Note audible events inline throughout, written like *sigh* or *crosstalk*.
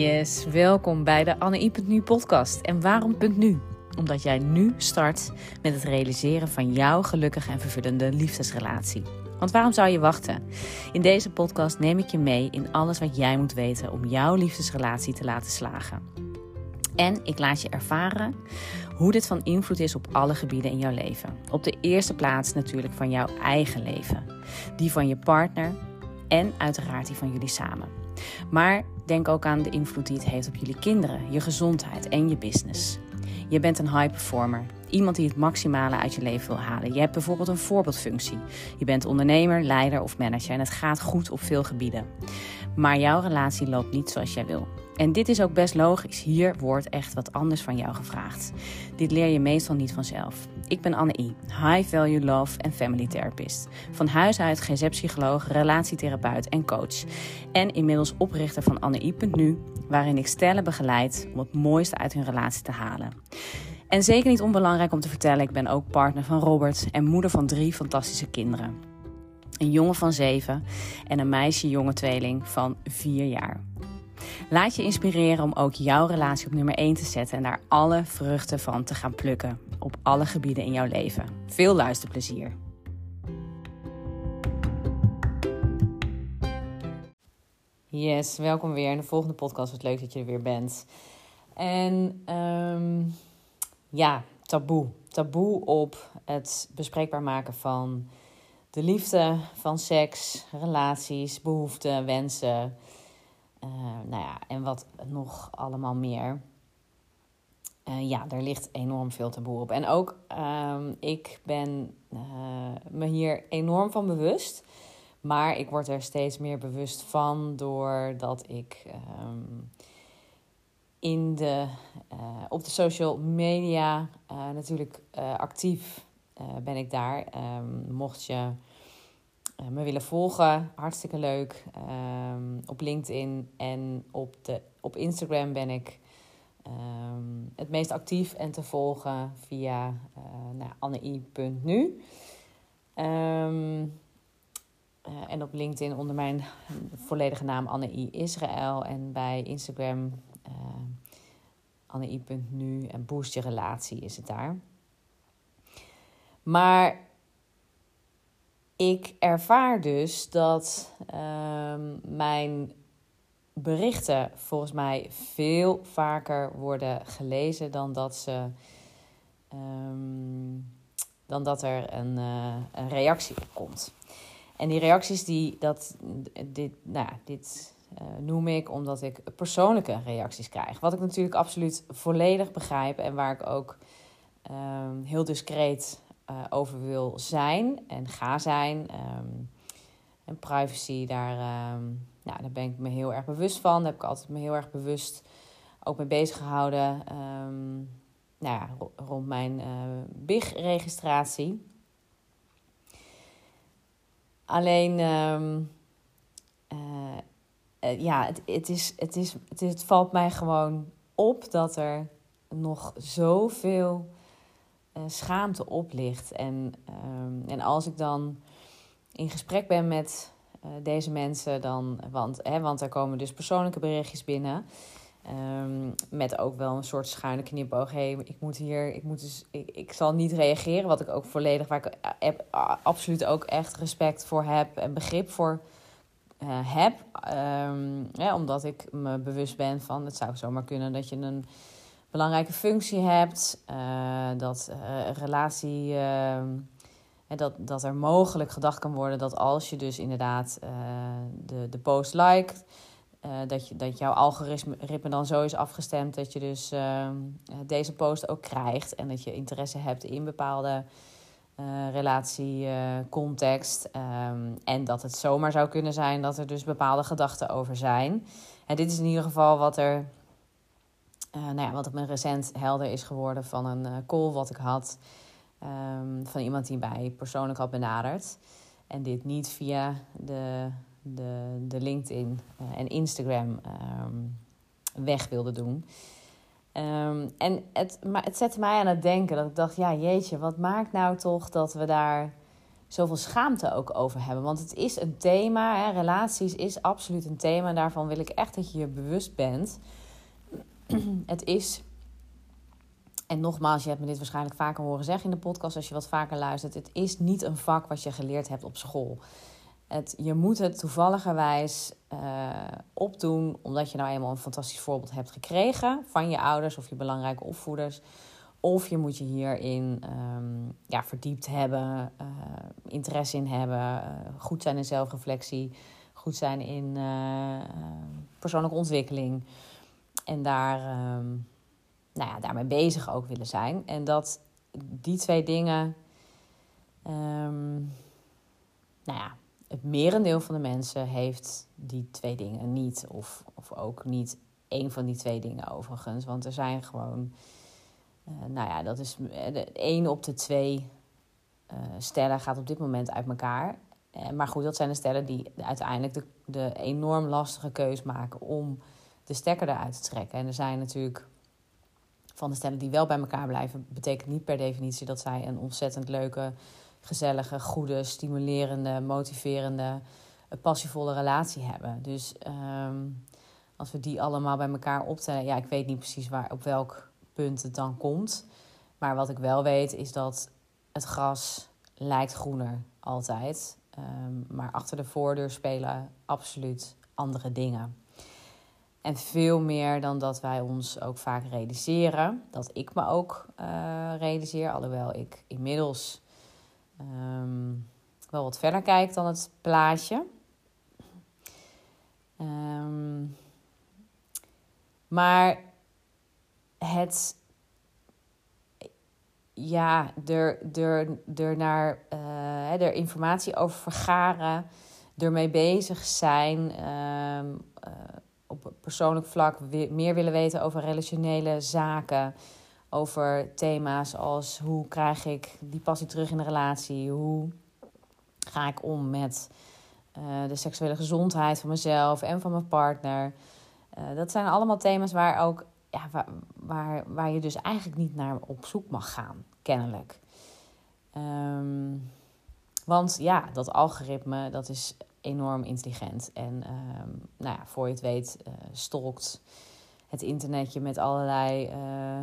Yes, welkom bij de Anne.nu podcast. En waarom .nu? Omdat jij nu start met het realiseren van jouw gelukkige en vervullende liefdesrelatie. Want waarom zou je wachten? In deze podcast neem ik je mee in alles wat jij moet weten om jouw liefdesrelatie te laten slagen. En ik laat je ervaren hoe dit van invloed is op alle gebieden in jouw leven. Op de eerste plaats natuurlijk van jouw eigen leven, die van je partner en uiteraard die van jullie samen. Maar denk ook aan de invloed die het heeft op jullie kinderen, je gezondheid en je business. Je bent een high performer. Iemand die het maximale uit je leven wil halen. Je hebt bijvoorbeeld een voorbeeldfunctie. Je bent ondernemer, leider of manager en het gaat goed op veel gebieden. Maar jouw relatie loopt niet zoals jij wil. En dit is ook best logisch. Hier wordt echt wat anders van jou gevraagd. Dit leer je meestal niet vanzelf. Ik ben Anne I, High Value Love en Family Therapist. Van huis uit GZ-psycholoog, relatietherapeut en coach. En inmiddels oprichter van AnneI.nu, waarin ik stellen begeleid om het mooiste uit hun relatie te halen. En zeker niet onbelangrijk om te vertellen, ik ben ook partner van Robert en moeder van drie fantastische kinderen. Een jongen van zeven en een meisje-jonge tweeling van vier jaar. Laat je inspireren om ook jouw relatie op nummer 1 te zetten en daar alle vruchten van te gaan plukken op alle gebieden in jouw leven. Veel luisterplezier. Yes, welkom weer in de volgende podcast. Wat leuk dat je er weer bent. En um, ja, taboe. Taboe op het bespreekbaar maken van de liefde, van seks, relaties, behoeften, wensen. Uh, nou ja, en wat nog allemaal meer. Uh, ja, er ligt enorm veel taboe op. En ook um, ik ben uh, me hier enorm van bewust. Maar ik word er steeds meer bewust van doordat ik um, in de, op de social media natuurlijk actief ben ik daar. Um, mocht je me willen volgen, hartstikke leuk. Um, op LinkedIn en op, de, op Instagram ben ik um, het meest actief en te volgen via uh, nou. Um, uh, en op LinkedIn onder mijn volledige naam Annei Israël. En bij Instagram uh, annei.nu en Boost je relatie is het daar. Maar ik ervaar dus dat um, mijn berichten volgens mij veel vaker worden gelezen dan dat ze. Um, dan dat er een, uh, een reactie op komt. En die reacties, die, dat, dit, nou, dit uh, noem ik omdat ik persoonlijke reacties krijg. Wat ik natuurlijk absoluut volledig begrijp en waar ik ook um, heel discreet uh, over wil zijn en ga zijn. Um, en privacy, daar, um, nou, daar ben ik me heel erg bewust van. Daar heb ik altijd me heel erg bewust ook mee bezig gehouden. Um, nou ja, rond mijn uh, BIG-registratie. Alleen, uh, ja, het, is, het, is, het, is, het valt mij gewoon op dat er nog zoveel uh, schaamte oplicht. En, um, en als ik dan in gesprek ben met uh, deze mensen, dan, want, hè, want er komen dus persoonlijke berichtjes binnen. Um, met ook wel een soort schuine knipoog. Hey, ik moet hier, ik moet dus, ik, ik zal niet reageren. Wat ik ook volledig, waar ik heb, absoluut ook echt respect voor heb en begrip voor heb. Ja, omdat ik me bewust ben van, het zou zomaar kunnen dat je een belangrijke functie hebt, uh, dat uh, relatie, uh, dat, dat er mogelijk gedacht kan worden dat als je dus inderdaad de, de post liked, dat, je, dat jouw algoritme dan zo is afgestemd dat je dus ehm, deze post ook krijgt en dat je interesse hebt in bepaalde relatiecontext. Um, en dat het zomaar zou kunnen zijn dat er dus bepaalde gedachten over zijn. En dit is in ieder geval wat er uh, nou ja, wat me recent helder is geworden van een uh, call wat ik had. Um, van iemand die mij persoonlijk had benaderd. En dit niet via de, de, de LinkedIn uh, en Instagram um, weg wilde doen. Um, en het, maar het zette mij aan het denken dat ik dacht, ja jeetje, wat maakt nou toch dat we daar zoveel schaamte ook over hebben. Want het is een thema, hè, relaties is absoluut een thema. En daarvan wil ik echt dat je je bewust bent. *clears throat* het is, en nogmaals, je hebt me dit waarschijnlijk vaker horen zeggen in de podcast als je wat vaker luistert. Het is niet een vak wat je geleerd hebt op school. Het, je moet het toevalligerwijs uh, opdoen omdat je nou eenmaal een fantastisch voorbeeld hebt gekregen van je ouders of je belangrijke opvoeders. Of je moet je hierin um, ja, verdiept hebben, uh, interesse in hebben, uh, goed zijn in zelfreflectie, goed zijn in persoonlijke ontwikkeling. En daar, um, nou ja, daarmee bezig ook willen zijn. En dat die twee dingen, um, nou ja, het merendeel van de mensen heeft die twee dingen niet. Of, of ook niet één van die twee dingen overigens. Want er zijn gewoon, uh, nou ja, dat is de één op de twee uh, stellen gaat op dit moment uit elkaar. Maar goed, dat zijn de stellen die uiteindelijk de, de enorm lastige keus maken om de stekker eruit te trekken. En er zijn natuurlijk van de stellen die wel bij elkaar blijven, betekent niet per definitie dat zij een ontzettend leuke gezellige, goede, stimulerende, motiverende, eh, passievolle relatie hebben. Dus um, als we die allemaal bij elkaar optellen, ja, ik weet niet precies waar, op welk punt het dan komt. Maar wat ik wel weet is dat het gras lijkt groener altijd. Um, maar achter de voordeur spelen absoluut andere dingen. En veel meer dan dat wij ons ook vaak realiseren. Dat ik me ook uh, realiseer. Alhoewel ik inmiddels um, wel wat verder kijkt dan het plaatje. Um, maar het, ja, er, er, er naar uh, er informatie over vergaren, ermee bezig zijn, um, uh, op persoonlijk vlak meer willen weten over relationele zaken over thema's als hoe krijg ik die passie terug in de relatie? Hoe ga ik om met uh, de seksuele gezondheid van mezelf en van mijn partner? Uh, dat zijn allemaal thema's waar ook ja, waar, waar, waar je dus eigenlijk niet naar op zoek mag gaan, kennelijk. Um, want ja, dat algoritme dat is enorm intelligent. En um, nou ja, voor je het weet, uh, stolkt het internetje met allerlei uh,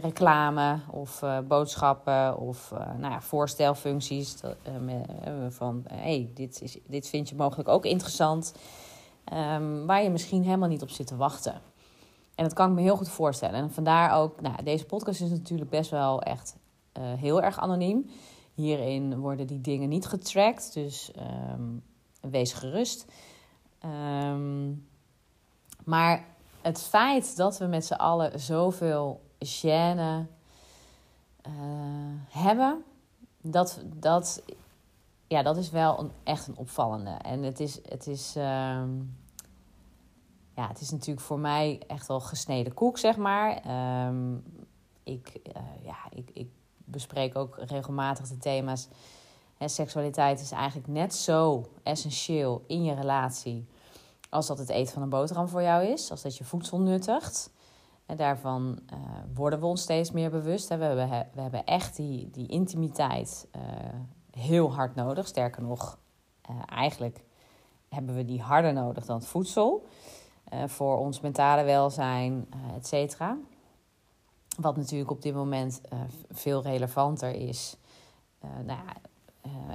reclame of uh, boodschappen of nou ja, voorstelfuncties. Van hey, dit, is, dit vind je mogelijk ook interessant. Um, waar je misschien helemaal niet op zit te wachten. En dat kan ik me heel goed voorstellen. En vandaar ook, nou, deze podcast is natuurlijk best wel echt heel erg anoniem. Hierin worden die dingen niet getracked, dus um, wees gerust. Um, maar het feit dat we met z'n allen zoveel gêne uh, hebben, dat, dat, ja, dat is wel echt een opvallende. En het is, het is, uh, ja, het is natuurlijk voor mij echt wel gesneden koek, zeg maar. Ik, uh, ja, ik, ik bespreek ook regelmatig de thema's. Hè, seksualiteit is eigenlijk net zo essentieel in je relatie als dat het eten van een boterham voor jou is, als dat je voedsel nuttigt. En daarvan uh, worden we ons steeds meer bewust. We, hebben, we hebben echt die, die intimiteit uh, heel hard nodig. Sterker nog, uh, eigenlijk hebben we die harder nodig dan het voedsel. voor ons mentale welzijn, et cetera. Wat natuurlijk op dit moment veel relevanter is. nou ja,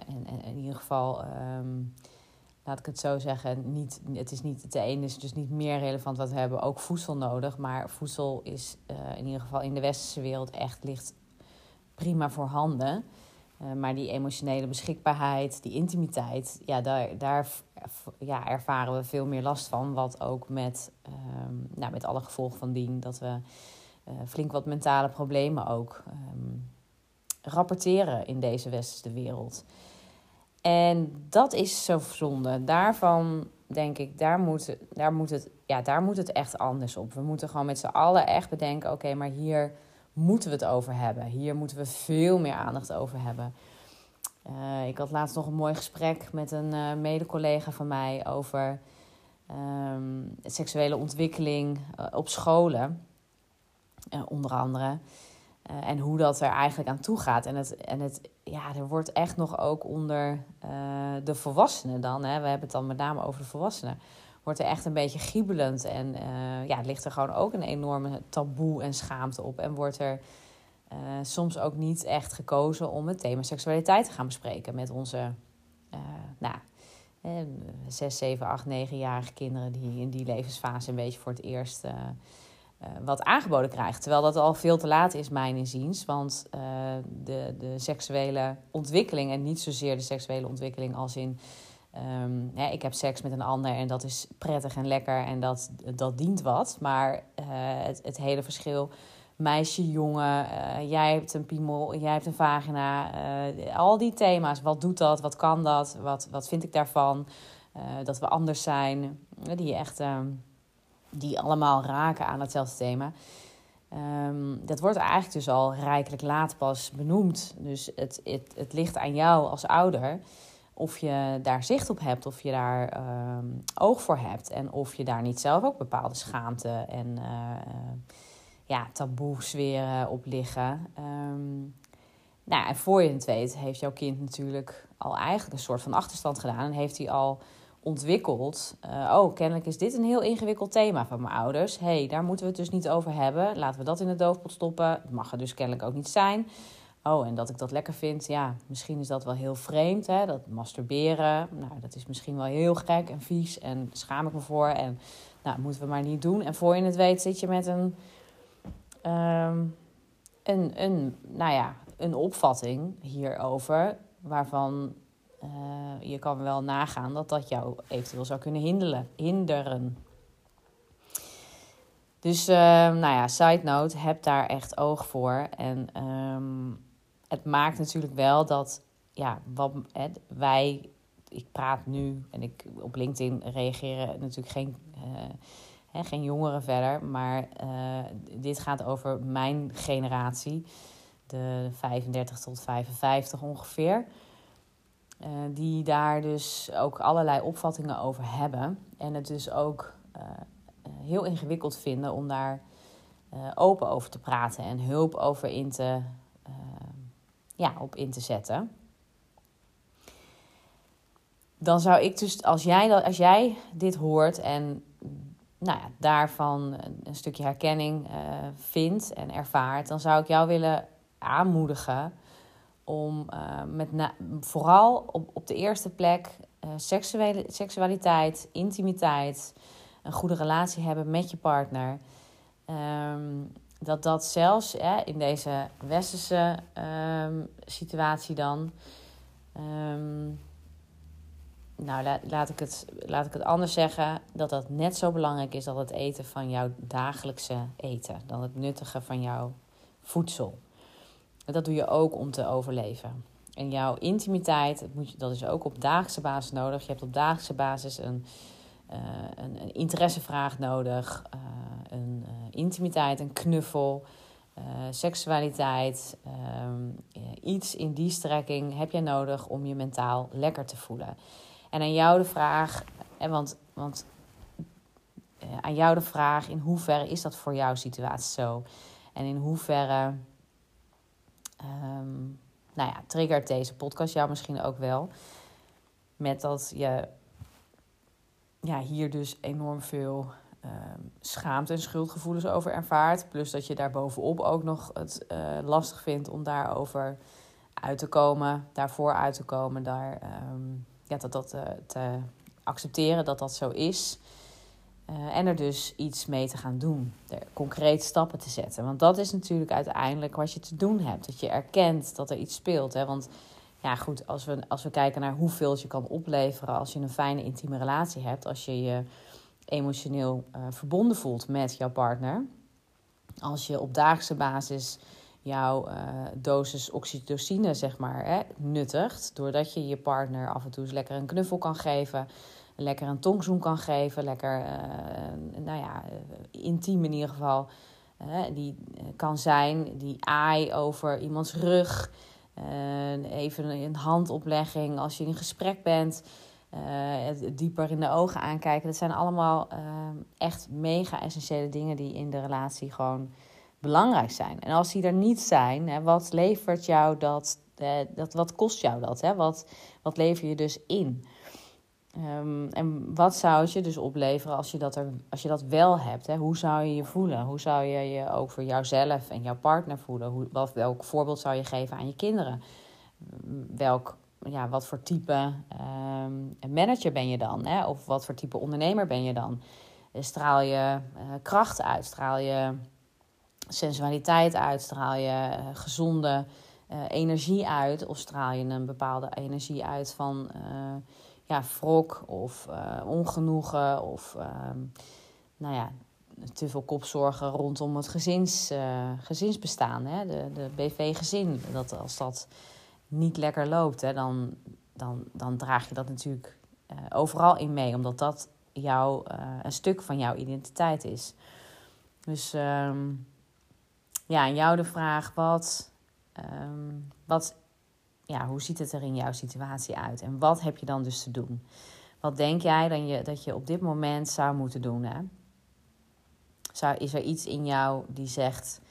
en, en, in ieder geval... Um, laat ik het zo zeggen, niet, het is niet, de ene is dus niet meer relevant wat we hebben, ook voedsel nodig. Maar voedsel is in ieder geval in de westerse wereld echt ligt prima voorhanden. Uh, maar die emotionele beschikbaarheid, die intimiteit, ja, daar, daar ja, ervaren we veel meer last van. Wat ook met, um, nou, met alle gevolgen van dien, dat we uh, flink wat mentale problemen ook um, rapporteren in deze westerse wereld. En dat is zo zonde. Daarvan denk ik, daar moet, daar, moet het, ja, daar moet het echt anders op. We moeten gewoon met z'n allen echt bedenken: oké, maar hier moeten we het over hebben. Hier moeten we veel meer aandacht over hebben. Uh, ik had laatst nog een mooi gesprek met een uh, mede-collega van mij over um, seksuele ontwikkeling op scholen, onder andere. Uh, en hoe dat er eigenlijk aan toe gaat. En, het, en het, ja, er wordt echt nog ook onder uh, de volwassenen dan, hè, we hebben het dan met name over de volwassenen, wordt er echt een beetje giebelend. En uh, ja, ligt er gewoon ook een enorme taboe en schaamte op. En wordt er soms ook niet echt gekozen om het thema seksualiteit te gaan bespreken met onze, nou, zes, zeven, acht, negenjarige kinderen die in die levensfase een beetje voor het eerst uh, wat aangeboden krijgt. Terwijl dat al veel te laat is, mijn inziens. Want uh, de, de seksuele ontwikkeling, en niet zozeer de seksuele ontwikkeling als in... Ja, ik heb seks met een ander en dat is prettig en lekker en dat, dat dient wat. Maar uh, het, het hele verschil meisje, jongen, jij hebt een piemel, jij hebt een vagina. al die thema's, wat doet dat, wat kan dat, wat, wat vind ik daarvan? dat we anders zijn, die echt... Die allemaal raken aan hetzelfde thema. Um, dat wordt eigenlijk dus al rijkelijk laat pas benoemd. Dus het, het, het ligt aan jou als ouder of je daar zicht op hebt, of je daar um, oog voor hebt. En of je daar niet zelf ook bepaalde schaamte en uh, ja, taboes weer op liggen. Um, nou, en voor je het weet, heeft jouw kind natuurlijk al eigenlijk een soort van achterstand gedaan. En heeft hij al ontwikkeld. Uh, oh, kennelijk is dit een heel ingewikkeld thema van mijn ouders. hey, daar moeten we het dus niet over hebben. Laten we dat in de doofpot stoppen. Dat mag er dus kennelijk ook niet zijn. Oh, en dat ik dat lekker vind, ja, misschien is dat wel heel vreemd. Hè? Dat masturberen, nou, dat is misschien wel heel gek en vies en schaam ik me voor. En nou, moeten we maar niet doen. En voor je het weet zit je met een, um, een, een, nou ja, een opvatting hierover waarvan uh, je kan wel nagaan dat dat jou eventueel zou kunnen hinderen. hinderen. Dus, uh, nou ja, side note, heb daar echt oog voor. En um, het maakt natuurlijk wel dat, ja, wat, hè, wij, ik praat nu en ik op LinkedIn reageren natuurlijk geen, uh, hè, geen jongeren verder, maar dit gaat over mijn generatie, de 35 tot 55 ongeveer. Uh, die daar dus ook allerlei opvattingen over hebben. En het dus ook uh, heel ingewikkeld vinden om daar uh, open over te praten en hulp over in te, ja, op in te zetten. Dan zou ik dus, als jij, dat, als jij dit hoort en nou ja, daarvan een stukje herkenning vindt en ervaart, dan zou ik jou willen aanmoedigen om uh, met vooral op, op de eerste plek uh, seksuele, seksualiteit, intimiteit, een goede relatie hebben met je partner. Um, dat dat zelfs in deze westerse um, situatie dan. Um, nou, la, laat, ik het, laat ik het anders zeggen. Dat dat net zo belangrijk is als het eten van jouw dagelijkse eten. Dan het nuttigen van jouw voedsel. Dat doe je ook om te overleven. En jouw intimiteit, dat, moet dat is ook op dagelijkse basis nodig. Je hebt op dagelijkse basis een, uh, een, een, interessevraag nodig, uh, een uh, intimiteit, een knuffel, seksualiteit. Um, iets in die strekking heb je nodig om je mentaal lekker te voelen. En aan jou de vraag, en want, want aan jou de vraag, in hoeverre is dat voor jouw situatie zo? En in hoeverre Um, nou ja, triggert deze podcast jou misschien ook wel. Met dat je ja, hier dus enorm veel um, schaamte en schuldgevoelens over ervaart. Plus dat je daar bovenop ook nog het uh, lastig vindt om daarover uit te komen, daarvoor uit te komen, daar, um, ja, dat, dat uh, te accepteren dat dat zo is. Uh, en er dus iets mee te gaan doen. Er concreet stappen te zetten. Want dat is natuurlijk uiteindelijk wat je te doen hebt. Dat je erkent dat er iets speelt. Hè? Want ja, goed, als we, als we kijken naar hoeveel je kan opleveren als je een fijne intieme relatie hebt. Als je je emotioneel uh, verbonden voelt met jouw partner. Als je op dagelijkse basis jouw uh, dosis oxytocine, zeg maar, hè, nuttigt. Doordat je je partner af en toe eens lekker een knuffel kan geven lekker een tongzoen kan geven. Lekker, uh, nou ja, intiem in ieder geval. Die kan zijn, die aai over iemands rug. Even een handoplegging als je in gesprek bent. dieper in de ogen aankijken. Dat zijn allemaal echt mega essentiële dingen die in de relatie gewoon belangrijk zijn. En als die er niet zijn, hè, wat levert jou dat, eh, dat? Wat kost jou dat? Hè? Wat, wat lever je dus in? Ehm, en wat zou het je dus opleveren als je dat, er, als je dat wel hebt? Hè? Hoe zou je je voelen? Hoe zou je je ook voor jouzelf en jouw partner voelen? Wat, welk voorbeeld zou je geven aan je kinderen? Welk, ja, wat voor type um, manager ben je dan? Hè? Of wat voor type ondernemer ben je dan? Straal je uh, kracht uit? Straal je sensualiteit uit? Straal je uh, gezonde energie uit? Of straal je een bepaalde energie uit van ja, wrok of uh, ongenoegen of uh, nou ja, te veel kopzorgen rondom het gezins, uh, gezinsbestaan. Hè? De, de BV-gezin. Dat als dat niet lekker loopt, hè, dan, dan, dan draag je dat natuurlijk uh, overal in mee, omdat dat jou, een stuk van jouw identiteit is. Dus um, ja, en jou de vraag: wat, um, wat ja, hoe ziet het er in jouw situatie uit? En wat heb je dan dus te doen? Wat denk jij dan je, dat je op dit moment zou moeten doen? Hè? Zou, is er iets in jou die zegt: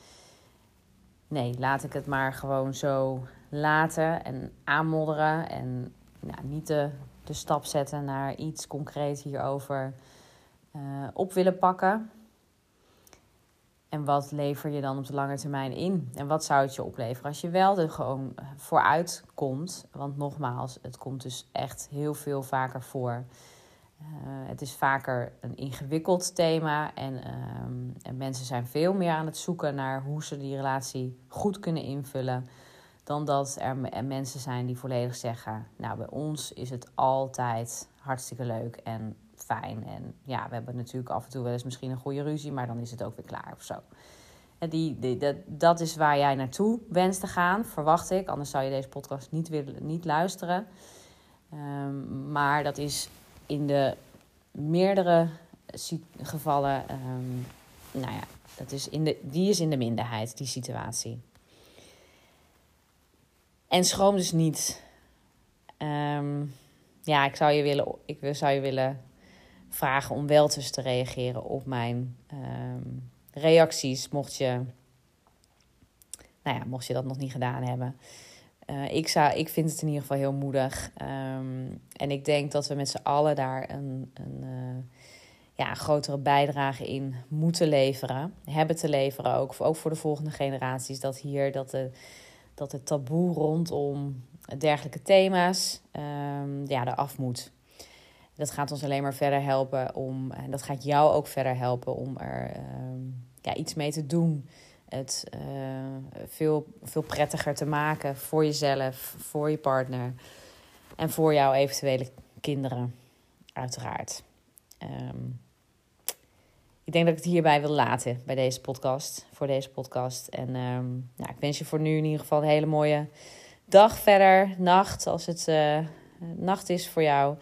nee, laat ik het maar gewoon zo laten en aanmodderen en nou, niet de, de stap zetten naar iets concreet hierover uh, op willen pakken? En wat lever je dan op de lange termijn in? En wat zou het je opleveren als je wel er gewoon vooruit komt? Want nogmaals, het komt dus echt heel veel vaker voor. Uh, het is vaker een ingewikkeld thema en, um, en, mensen zijn veel meer aan het zoeken naar hoe ze die relatie goed kunnen invullen. Dan dat er mensen zijn die volledig zeggen: Nou, bij ons is het altijd hartstikke leuk en fijn. En ja, we hebben natuurlijk af en toe wel eens misschien een goede ruzie, maar dan is het ook weer klaar of zo. En die, die, dat, dat is waar jij naartoe wenst te gaan, verwacht ik. Anders zou je deze podcast niet, willen, niet luisteren. Um, maar dat is in de meerdere gevallen, um, nou ja, dat is in de, die is in de minderheid, die situatie. En schroom dus niet. Um, ja, ik zou je willen, ik zou je willen vragen om wel dus te reageren op mijn um, reacties. Mocht je, nou ja, mocht je dat nog niet gedaan hebben. Uh, ik, zou, ik vind het in ieder geval heel moedig. Um, en ik denk dat we met z'n allen daar een, een uh, ja, grotere bijdrage in moeten leveren. Hebben te leveren ook, ook voor de volgende generaties. Dat hier dat, de, dat het taboe rondom dergelijke thema's um, ja, eraf moet. Dat gaat ons alleen maar verder helpen om, en dat gaat jou ook verder helpen om er uh, ja, iets mee te doen. Het uh, veel, veel prettiger te maken voor jezelf, voor je partner en voor jouw eventuele kinderen, uiteraard. Um, ik denk dat ik het hierbij wil laten bij deze podcast, voor deze podcast. En um, ik wens je voor nu in ieder geval een hele mooie dag verder, nacht, als het uh, nacht is voor jou.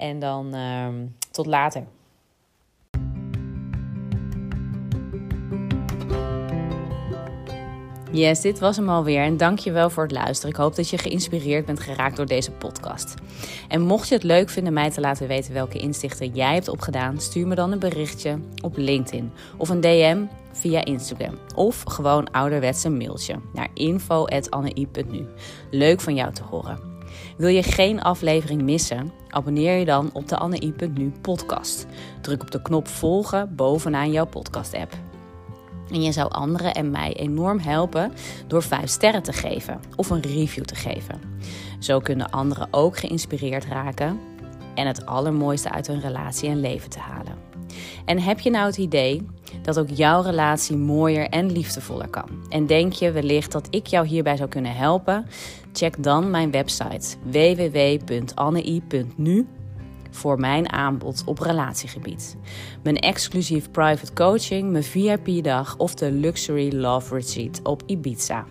En dan uh, tot later. Yes, dit was hem alweer en dank je wel voor het luisteren. Ik hoop dat je geïnspireerd bent geraakt door deze podcast. En mocht je het leuk vinden mij te laten weten welke inzichten jij hebt opgedaan, stuur me dan een berichtje op LinkedIn of een DM via Instagram of gewoon ouderwets een mailtje naar info@annei.nu. Leuk van jou te horen. Wil je geen aflevering missen? Abonneer je dan op de Anne.nu podcast. Druk op de knop volgen bovenaan jouw podcast-app. En je zou anderen en mij enorm helpen door 5 sterren te geven of een review te geven. Zo kunnen anderen ook geïnspireerd raken en het allermooiste uit hun relatie en leven te halen. En heb je nou het idee dat ook jouw relatie mooier en liefdevoller kan? En denk je wellicht dat ik jou hierbij zou kunnen helpen? Check dan mijn website www.annei.nu voor mijn aanbod op relatiegebied. Mijn exclusief private coaching, mijn VIP-dag of de Luxury Love Retreat op Ibiza.